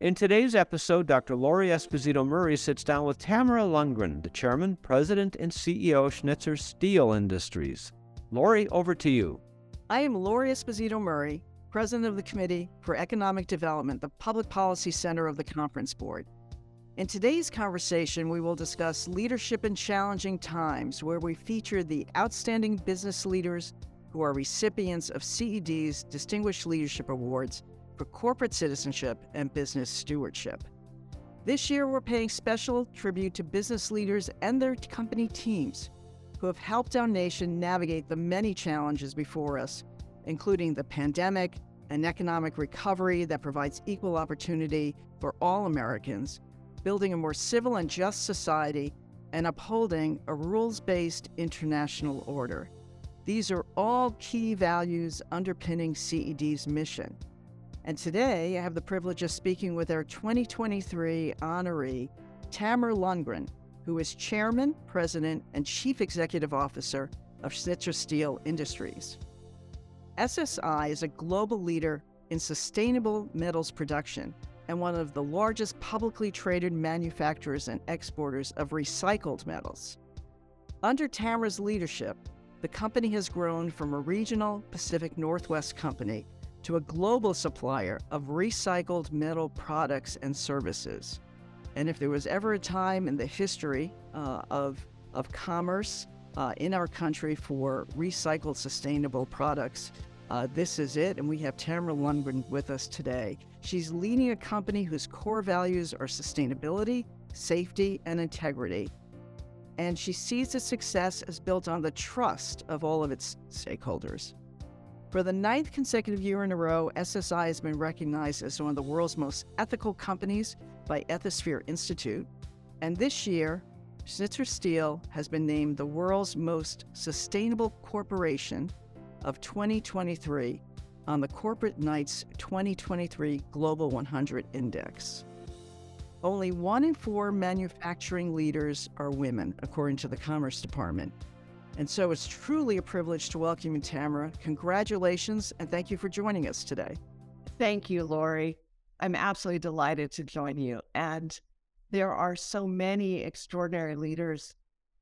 In today's episode, Dr. Lori Esposito Murray sits down with Tamara Lundgren, the chairman, president, and CEO of Schnitzer Steel Industries. Lori, over to you. I am Lori Esposito Murray, president of the Committee for Economic Development, the Public Policy Center of the Conference Board. In today's conversation, we will discuss leadership in challenging times, where we feature the outstanding business leaders who are recipients of CED's Distinguished Leadership Awards for corporate citizenship and business stewardship. This year, we're paying special tribute to business leaders and their company teams who have helped our nation navigate the many challenges before us, including the pandemic, an economic recovery that provides equal opportunity for all Americans, building a more civil and just society, and upholding a rules based international order. These are all key values underpinning CED's mission. And today, I have the privilege of speaking with our 2023 honoree, Tamara Lundgren, who is Chairman, President, and Chief Executive Officer of Schnitzer Steel Industries. SSI is a global leader in sustainable metals production and one of the largest publicly traded manufacturers and exporters of recycled metals. Under Tamara's leadership, the company has grown from a regional Pacific Northwest company to a global supplier of recycled metal products and services. And if there was ever a time in the history uh, of, of commerce uh, in our country for recycled sustainable products, uh, this is it. And we have Tamara Lundgren with us today. She's leading a company whose core values are sustainability, safety, and integrity. And she sees its success as built on the trust of all of its stakeholders. For the ninth consecutive year in a row, SSI has been recognized as one of the world's most ethical companies by Ethisphere Institute. And this year, Schnitzer Steel has been named the world's most sustainable corporation of 2023 on the Corporate Knights 2023 Global 100 Index. Only one in four manufacturing leaders are women, according to the Commerce Department. And so it's truly a privilege to welcome you, Tamara. Congratulations, and thank you for joining us today. Thank you, Lori. I'm absolutely delighted to join you. And there are so many extraordinary leaders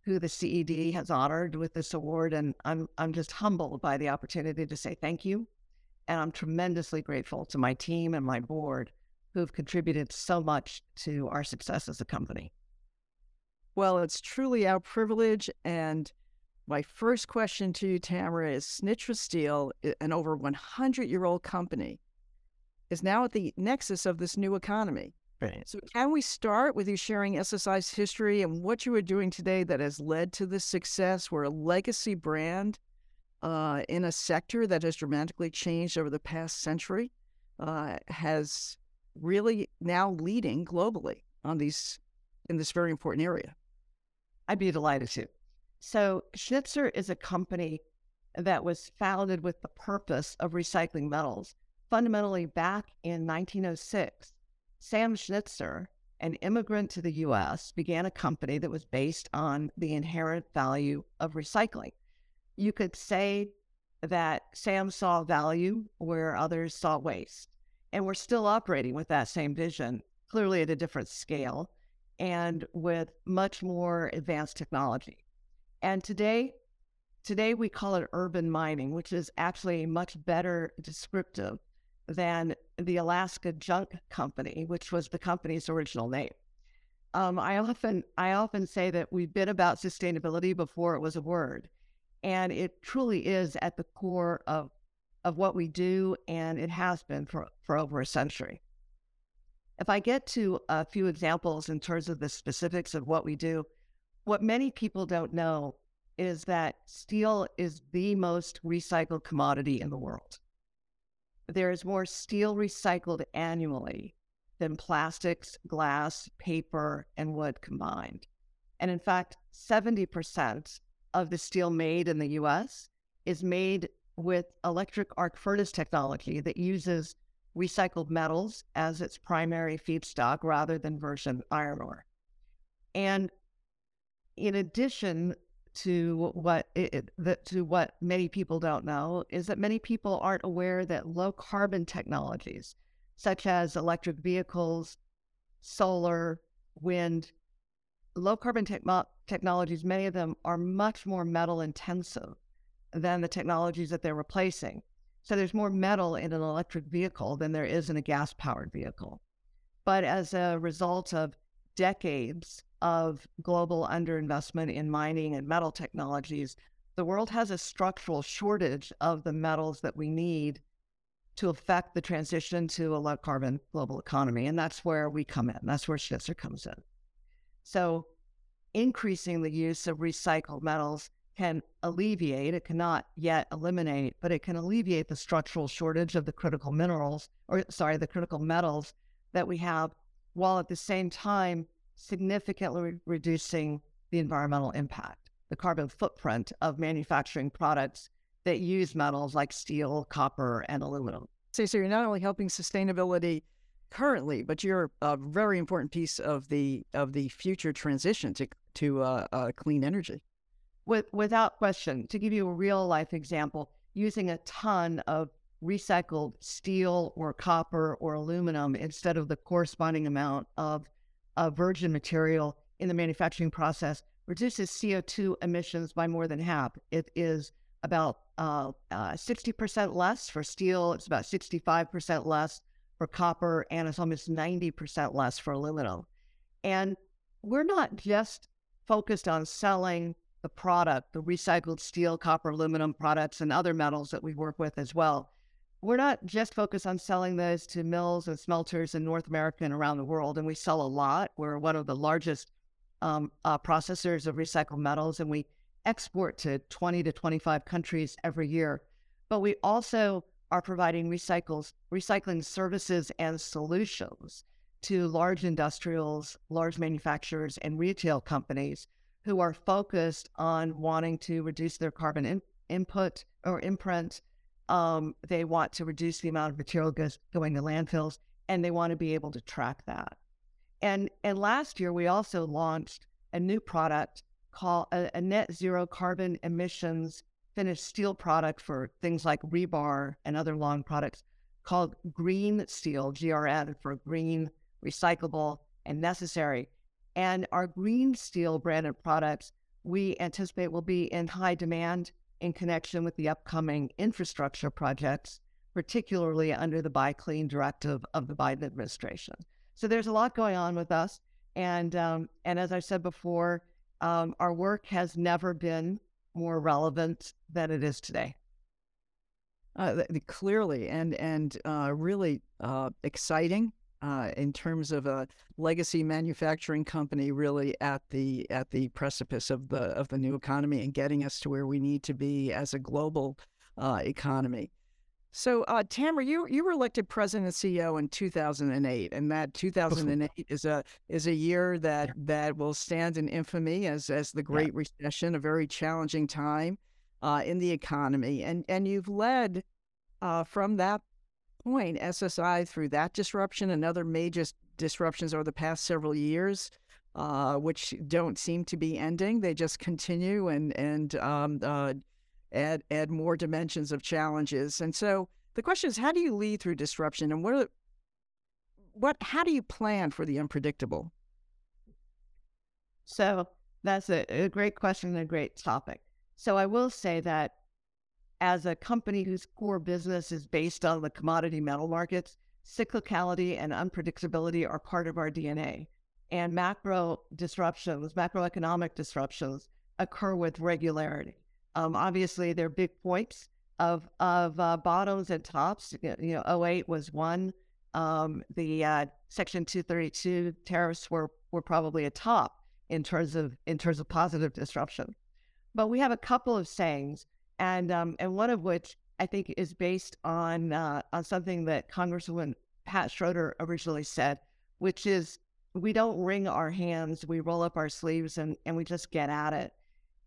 who the CED has honored with this award. And I'm, I'm just humbled by the opportunity to say thank you. And I'm tremendously grateful to my team and my board who've contributed so much to our success as a company. Well, it's truly our privilege. And my first question to you, Tamara, is Schnitzer Steel, an over 100 year old company, is now at the nexus of this new economy. Right. So, can we start with you sharing SSI's history and what you are doing today that has led to this success? We're a legacy brand uh, in a sector that has dramatically changed over the past century, uh, has really now leading globally on these in this very important area. I'd be delighted to. So, Schnitzer is a company that was founded with the purpose of recycling metals. Fundamentally, back in 1906, Sam Schnitzer, an immigrant to the US, began a company that was based on the inherent value of recycling. You could say that Sam saw value where others saw waste. And we're still operating with that same vision, clearly at a different scale and with much more advanced technology. And today, today we call it urban mining, which is actually much better descriptive than the Alaska Junk Company, which was the company's original name. Um, I often I often say that we've been about sustainability before it was a word, and it truly is at the core of of what we do, and it has been for for over a century. If I get to a few examples in terms of the specifics of what we do, what many people don't know is that steel is the most recycled commodity in the world. There is more steel recycled annually than plastics, glass, paper, and wood combined. And in fact, 70% of the steel made in the US is made with electric arc furnace technology that uses recycled metals as its primary feedstock rather than virgin iron ore. And in addition to what it, the, to what many people don't know is that many people aren't aware that low carbon technologies such as electric vehicles, solar, wind, low carbon te- technologies, many of them are much more metal intensive than the technologies that they're replacing. So there's more metal in an electric vehicle than there is in a gas powered vehicle. But as a result of decades of global underinvestment in mining and metal technologies, the world has a structural shortage of the metals that we need to affect the transition to a low carbon global economy. And that's where we come in. That's where Schnitzer comes in. So increasing the use of recycled metals can alleviate, it cannot yet eliminate, but it can alleviate the structural shortage of the critical minerals, or sorry, the critical metals that we have, while at the same time significantly re- reducing the environmental impact, the carbon footprint of manufacturing products that use metals like steel, copper, and aluminum. So, so you're not only helping sustainability currently, but you're a very important piece of the of the future transition to to uh, uh, clean energy. With, without question, to give you a real life example, using a ton of recycled steel or copper or aluminum instead of the corresponding amount of, of virgin material in the manufacturing process reduces CO2 emissions by more than half. It is about uh, uh, 60% less for steel, it's about 65% less for copper, and it's almost 90% less for aluminum. And we're not just focused on selling the product, the recycled steel, copper, aluminum products, and other metals that we work with as well we're not just focused on selling those to mills and smelters in North America and around the world, and we sell a lot. We're one of the largest um, uh, processors of recycled metals, and we export to 20 to 25 countries every year. But we also are providing recycles, recycling services and solutions to large industrials, large manufacturers, and retail companies who are focused on wanting to reduce their carbon in, input or imprint um, they want to reduce the amount of material goes, going to landfills, and they want to be able to track that. And and last year we also launched a new product called a, a net zero carbon emissions finished steel product for things like rebar and other long products called Green Steel, GRN for green, recyclable, and necessary. And our Green Steel branded products we anticipate will be in high demand in connection with the upcoming infrastructure projects, particularly under the Buy Clean directive of the Biden administration. So there's a lot going on with us. And, um, and as I said before, um, our work has never been more relevant than it is today. Uh, clearly, and and uh, really uh, exciting uh, in terms of a legacy manufacturing company really at the at the precipice of the of the new economy and getting us to where we need to be as a global uh, economy. So, uh, Tamara, you you were elected president and CEO in 2008, and that 2008 is a is a year that that will stand in infamy as as the Great yeah. Recession, a very challenging time uh, in the economy, and and you've led uh, from that point, SSI through that disruption and other major disruptions over the past several years, uh, which don't seem to be ending. They just continue and and um, uh, add add more dimensions of challenges. And so the question is, how do you lead through disruption, and what are, what how do you plan for the unpredictable? So that's a, a great question and a great topic. So I will say that as a company whose core business is based on the commodity metal markets, cyclicality and unpredictability are part of our DNA. And macro disruptions, macroeconomic disruptions occur with regularity. Um, obviously, there are big points of of uh, bottoms and tops. You know, 08 was one. Um, the uh, Section 232 tariffs were were probably a top in terms of in terms of positive disruption. But we have a couple of sayings and um, and one of which I think is based on uh, on something that Congresswoman Pat Schroeder originally said, which is we don't wring our hands, we roll up our sleeves and and we just get at it,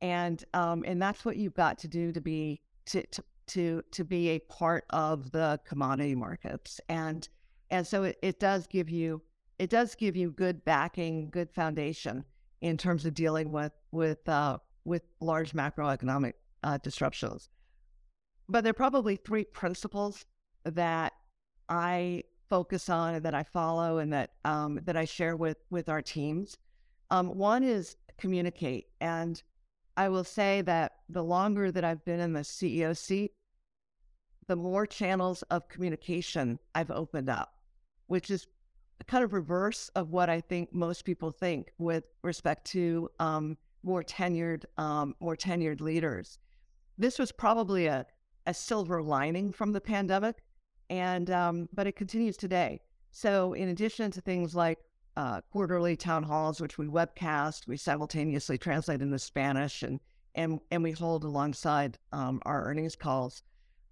and um, and that's what you've got to do to be to to to, to be a part of the commodity markets, and and so it, it does give you it does give you good backing, good foundation in terms of dealing with with uh, with large macroeconomic uh, disruptions. But there are probably three principles that I focus on and that I follow and that um, that I share with with our teams. Um, one is communicate, and I will say that the longer that I've been in the CEO seat, the more channels of communication I've opened up, which is kind of reverse of what I think most people think with respect to um, more tenured, um, more tenured leaders. This was probably a, a silver lining from the pandemic, and um, but it continues today. So, in addition to things like uh, quarterly town halls, which we webcast, we simultaneously translate into Spanish, and and and we hold alongside um, our earnings calls.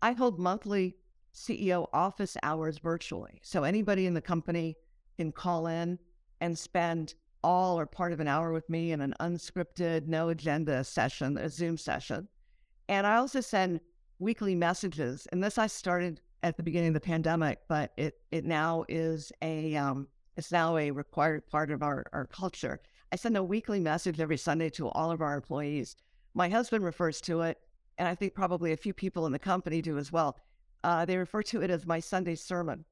I hold monthly CEO office hours virtually, so anybody in the company can call in and spend all or part of an hour with me in an unscripted, no agenda session, a Zoom session. And I also send weekly messages. And this I started at the beginning of the pandemic, but it it now is a um, it's now a required part of our, our culture. I send a weekly message every Sunday to all of our employees. My husband refers to it, and I think probably a few people in the company do as well. Uh, they refer to it as my Sunday sermon,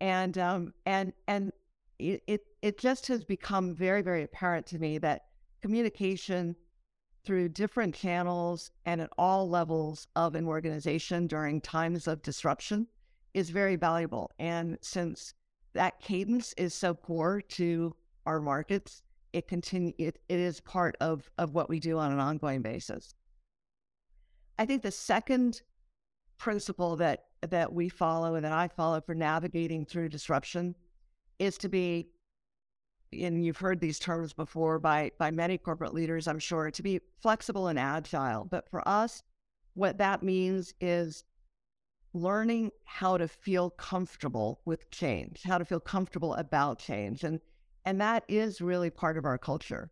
and um, and and it, it it just has become very very apparent to me that communication through different channels and at all levels of an organization during times of disruption is very valuable. And since that cadence is so core to our markets, it continue it, it is part of of what we do on an ongoing basis. I think the second principle that that we follow and that I follow for navigating through disruption is to be and you've heard these terms before by by many corporate leaders i'm sure to be flexible and agile. But for us what that means is learning how to feel comfortable with change how to feel comfortable about change and and that is really part of our culture.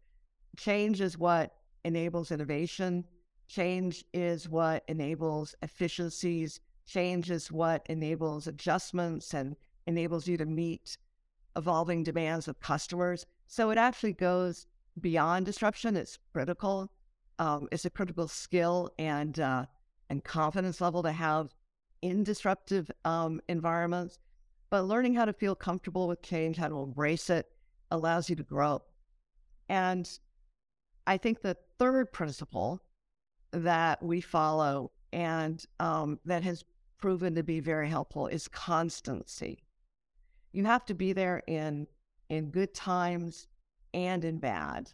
Change is what enables innovation change is what enables efficiencies change is what enables adjustments and enables you to meet evolving demands of customers. So it actually goes beyond disruption. It's critical. Um, it's a critical skill and uh, and confidence level to have in disruptive um, environments. But learning how to feel comfortable with change, how to embrace it, allows you to grow. And I think the third principle that we follow and um, that has proven to be very helpful is constancy you have to be there in in good times and in bad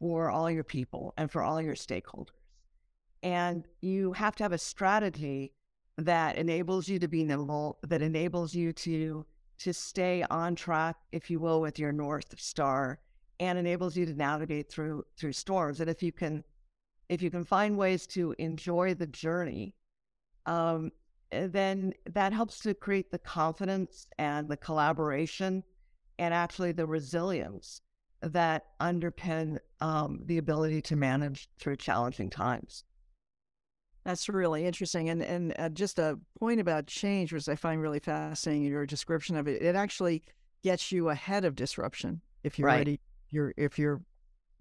for all your people and for all your stakeholders. And you have to have a strategy that enables you to be nimble, that enables you to to stay on track, if you will, with your north star, and enables you to navigate through through storms. And if you can, if you can find ways to enjoy the journey, um, then that helps to create the confidence and the collaboration and actually the resilience that underpin um, the ability to manage through challenging times. That's really interesting. And and uh, just a point about change, which I find really fascinating your description of it, it actually gets you ahead of disruption. If you're right. ready, you're if you're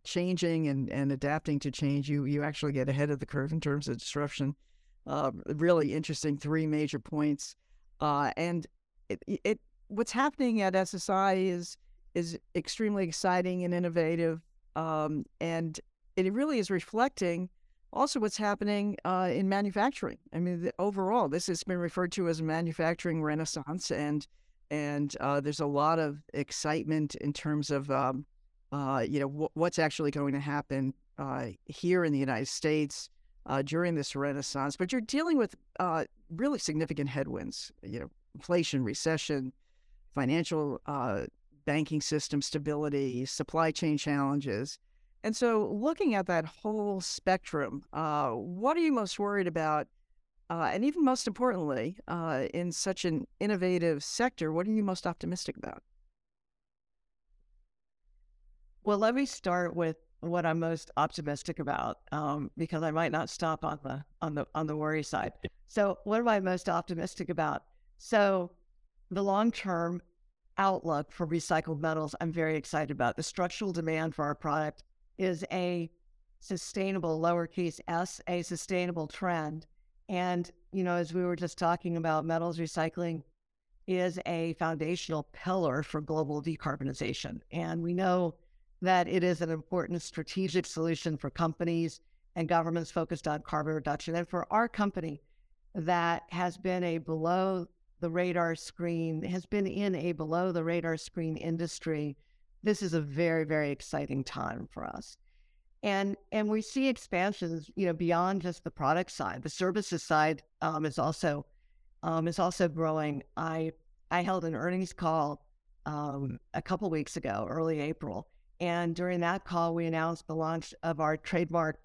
changing and, and adapting to change, you you actually get ahead of the curve in terms of disruption. Uh, really interesting three major points. Uh, and it, it what's happening at SSI is is extremely exciting and innovative, um, and it really is reflecting also what's happening uh, in manufacturing. I mean, the, overall, this has been referred to as a manufacturing renaissance, and and uh, there's a lot of excitement in terms of um, uh, you know w- what's actually going to happen uh, here in the United States uh, during this renaissance, but you're dealing with uh, really significant headwinds, you know, inflation, recession, financial uh, banking system stability, supply chain challenges. And so, looking at that whole spectrum, uh, what are you most worried about? Uh, and even most importantly, uh, in such an innovative sector, what are you most optimistic about? Well, let me start with what I'm most optimistic about, um, because I might not stop on the on the on the worry side. So, what am I most optimistic about? So, the long term outlook for recycled metals, I'm very excited about. The structural demand for our product is a sustainable, lowercase s, a sustainable trend. And you know, as we were just talking about metals recycling is a foundational pillar for global decarbonization. And we know that it is an important strategic solution for companies and governments focused on carbon reduction. And for our company, that has been a below the radar screen, has been in a below the radar screen industry. This is a very, very exciting time for us. And and we see expansions, you know, beyond just the product side. The services side um, is also um, is also growing. I I held an earnings call um, a couple weeks ago, early April, and during that call, we announced the launch of our trademark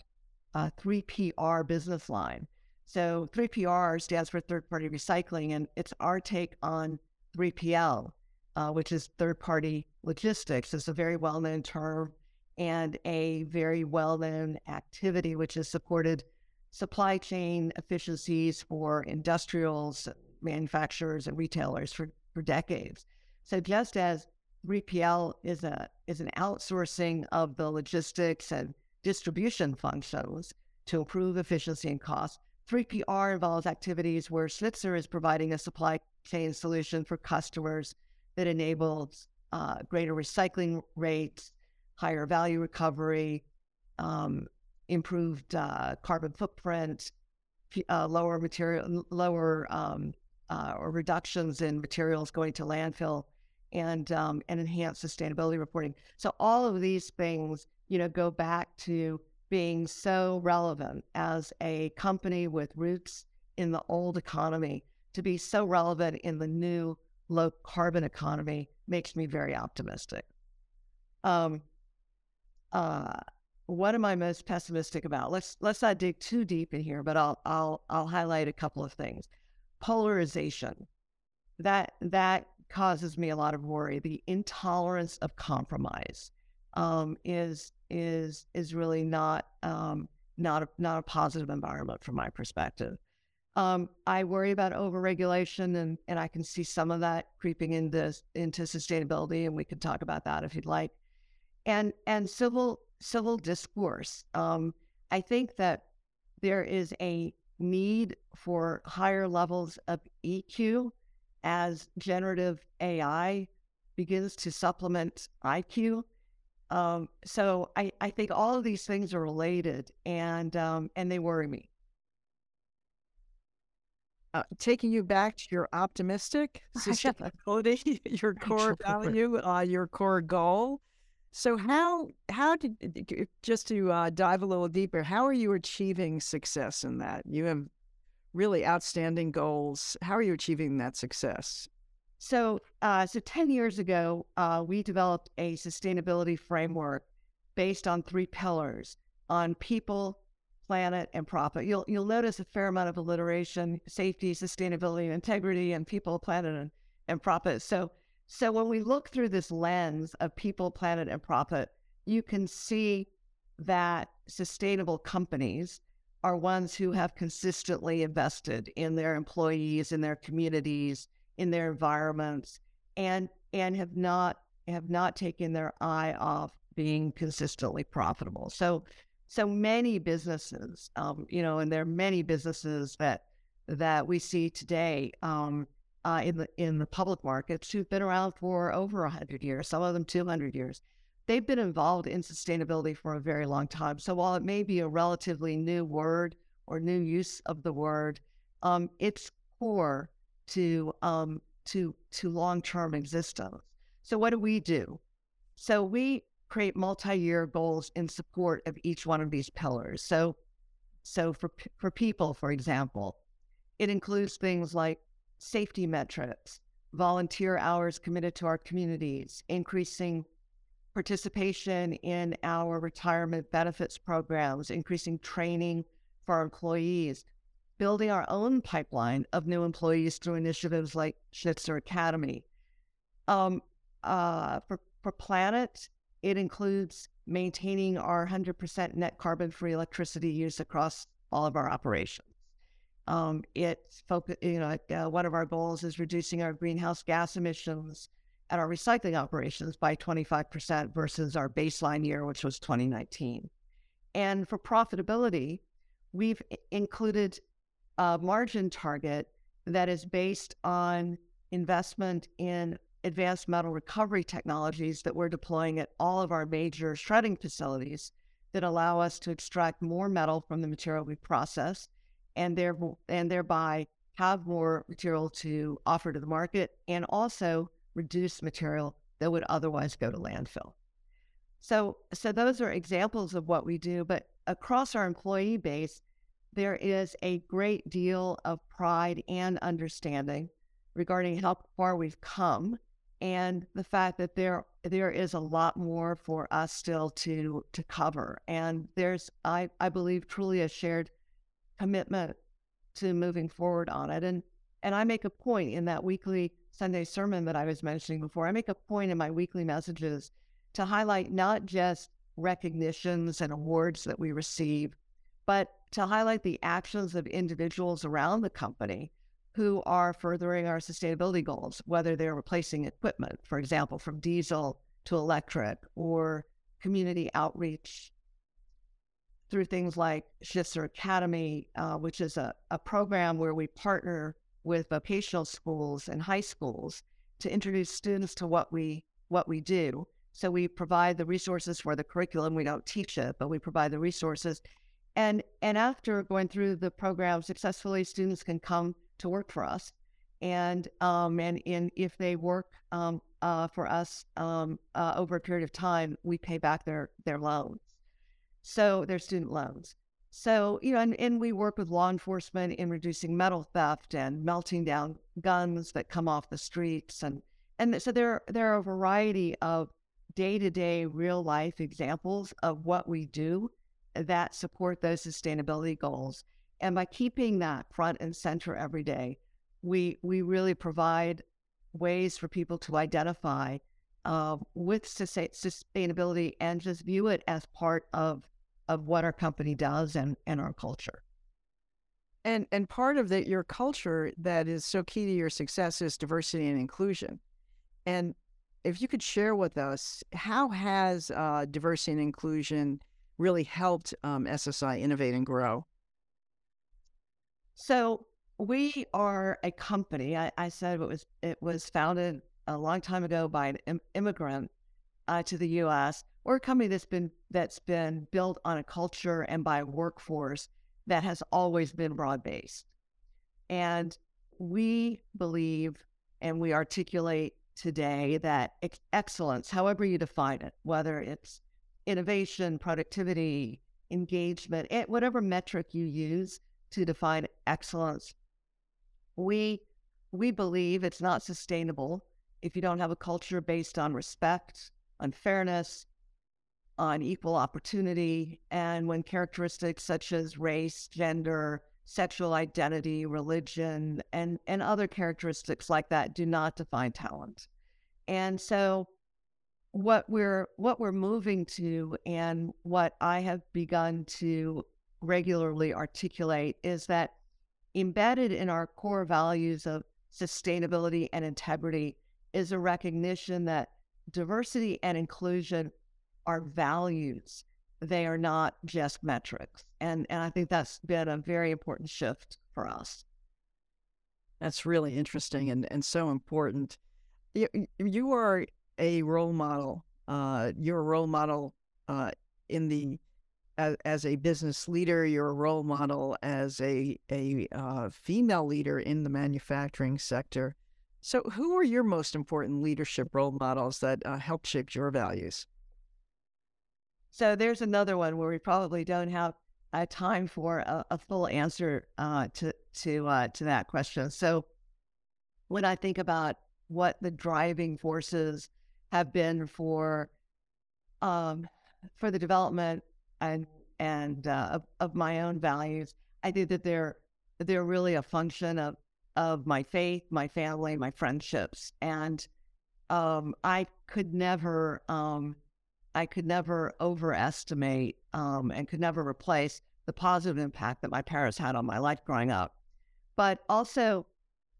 uh, 3PR business line. So 3PR stands for third party recycling, and it's our take on 3PL, uh, which is third party logistics. It's a very well known term and a very well known activity, which has supported supply chain efficiencies for industrials, manufacturers, and retailers for, for decades. So just as 3PL is a is an outsourcing of the logistics and distribution functions to improve efficiency and cost. 3PR involves activities where Schnitzer is providing a supply chain solution for customers that enables uh, greater recycling rates, higher value recovery, um, improved uh, carbon footprint, uh, lower material, lower um, uh, or reductions in materials going to landfill, and um, and enhanced sustainability reporting. So all of these things, you know, go back to being so relevant as a company with roots in the old economy to be so relevant in the new low carbon economy makes me very optimistic. Um, uh, what am I most pessimistic about? Let's let's not dig too deep in here, but I'll I'll I'll highlight a couple of things. Polarization. That that causes me a lot of worry. The intolerance of compromise um, is is is really not um, not a, not a positive environment from my perspective. Um, I worry about overregulation, and and I can see some of that creeping into into sustainability, and we could talk about that if you'd like. And and civil civil discourse. Um, I think that there is a need for higher levels of EQ as generative AI begins to supplement IQ. Um, so I, I think all of these things are related and um, and they worry me. Uh, taking you back to your optimistic sustainability, your core value, uh, your core goal. So how how did just to uh, dive a little deeper? How are you achieving success in that? You have really outstanding goals. How are you achieving that success? So, uh, so 10 years ago, uh, we developed a sustainability framework based on three pillars on people, planet, and profit. You'll, you'll notice a fair amount of alliteration, safety, sustainability, integrity, and people, planet, and, and profit. So, so when we look through this lens of people, planet, and profit, you can see that sustainable companies are ones who have consistently invested in their employees, in their communities, in their environments, and and have not have not taken their eye off being consistently profitable. So so many businesses, um, you know, and there are many businesses that that we see today um, uh, in the in the public markets who've been around for over hundred years, some of them two hundred years, they've been involved in sustainability for a very long time. So while it may be a relatively new word or new use of the word, um, it's core to um, to to long term existence. So what do we do? So we create multi year goals in support of each one of these pillars. So so for for people, for example, it includes things like safety metrics, volunteer hours committed to our communities, increasing participation in our retirement benefits programs, increasing training for our employees, building our own pipeline of new employees through initiatives like Schnitzer Academy. Um, uh, for, for Planet, it includes maintaining our 100% net carbon free electricity use across all of our operations. Um, it's focus, you know, uh, one of our goals is reducing our greenhouse gas emissions at our recycling operations by 25% versus our baseline year, which was 2019. And for profitability, we've included a margin target that is based on investment in advanced metal recovery technologies that we're deploying at all of our major shredding facilities that allow us to extract more metal from the material we process and, and thereby have more material to offer to the market and also reduce material that would otherwise go to landfill. So, so those are examples of what we do, but across our employee base, there is a great deal of pride and understanding regarding how far we've come and the fact that there there is a lot more for us still to to cover and there's i i believe truly a shared commitment to moving forward on it and and i make a point in that weekly sunday sermon that i was mentioning before i make a point in my weekly messages to highlight not just recognitions and awards that we receive but to highlight the actions of individuals around the company who are furthering our sustainability goals, whether they're replacing equipment, for example, from diesel to electric, or community outreach through things like Schnitzer Academy, uh, which is a, a program where we partner with vocational schools and high schools to introduce students to what we what we do. So we provide the resources for the curriculum. We don't teach it, but we provide the resources. And and after going through the program successfully, students can come to work for us. And um, and, and if they work um, uh, for us um, uh, over a period of time, we pay back their their loans, so their student loans. So you know, and, and we work with law enforcement in reducing metal theft and melting down guns that come off the streets, and and so there there are a variety of day to day real life examples of what we do that support those sustainability goals. And by keeping that front and center every day, we we really provide ways for people to identify uh, with sustainability and just view it as part of of what our company does and, and our culture. And and part of that your culture that is so key to your success is diversity and inclusion. And if you could share with us, how has uh, diversity and inclusion really helped um, SSI innovate and grow? So we are a company. I, I, said it was it was founded a long time ago by an Im- immigrant uh, to the U.S. We're a company that's been that's been built on a culture and by a workforce that has always been broad based, and we believe and we articulate today that ex- excellence, however you define it, whether it's innovation, productivity, engagement, it, whatever metric you use to define excellence. We we believe it's not sustainable if you don't have a culture based on respect, on fairness, on equal opportunity, and when characteristics such as race, gender, sexual identity, religion, and, and other characteristics like that do not define talent. And so what we're what we're moving to and what I have begun to regularly articulate is that embedded in our core values of sustainability and integrity is a recognition that diversity and inclusion are values. They are not just metrics. And, and I think that's been a very important shift for us. That's really interesting and, and so important. You, you are a role model. Uh, you're a role model uh, in the as, as a business leader, you're a role model as a a uh, female leader in the manufacturing sector. So, who are your most important leadership role models that uh, help shape your values? So, there's another one where we probably don't have uh, time for a, a full answer uh, to to uh, to that question. So, when I think about what the driving forces have been for um, for the development and and uh, of, of my own values. I think that they're they're really a function of of my faith, my family, my friendships, and um, I could never um, I could never overestimate um, and could never replace the positive impact that my parents had on my life growing up, but also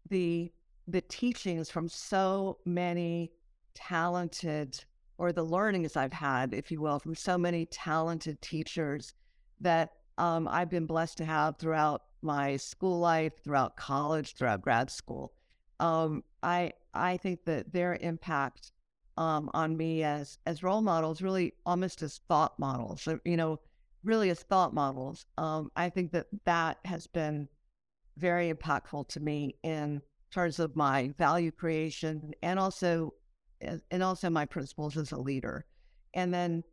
the the teachings from so many talented or the learnings I've had, if you will, from so many talented teachers that um, I've been blessed to have throughout my school life, throughout college, throughout grad school. Um, I I think that their impact um, on me as as role models, really almost as thought models, you know, really as thought models. Um, I think that that has been very impactful to me in terms of my value creation and also and also my principles as a leader. And then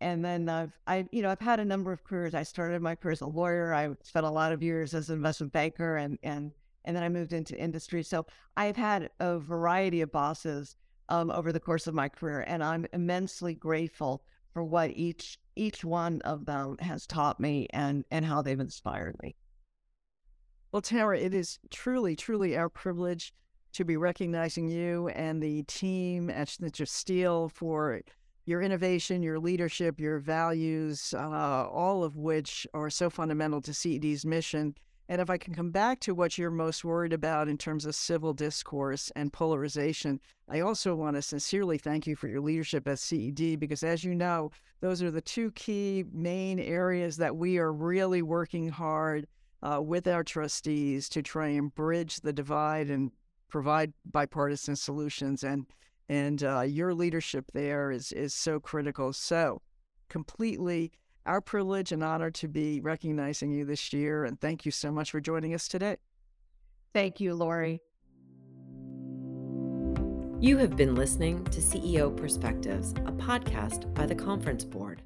and then I've I you know I've had a number of careers. I started my career as a lawyer. I spent a lot of years as an investment banker, and and and then I moved into industry. So I've had a variety of bosses um, over the course of my career, and I'm immensely grateful for what each each one of them has taught me and and how they've inspired me. Well, Tara, it is truly, truly our privilege to be recognizing you and the team at Schnitzer Steel for your innovation, your leadership, your values, uh, all of which are so fundamental to CED's mission. And if I can come back to what you're most worried about in terms of civil discourse and polarization, I also want to sincerely thank you for your leadership at CED because, as you know, those are the two key main areas that we are really working hard uh, with our trustees to try and bridge the divide and provide bipartisan solutions. And and uh, your leadership there is is so critical. So, completely our privilege and honor to be recognizing you this year. And thank you so much for joining us today. Thank you, Lori. You have been listening to CEO Perspectives, a podcast by the Conference Board.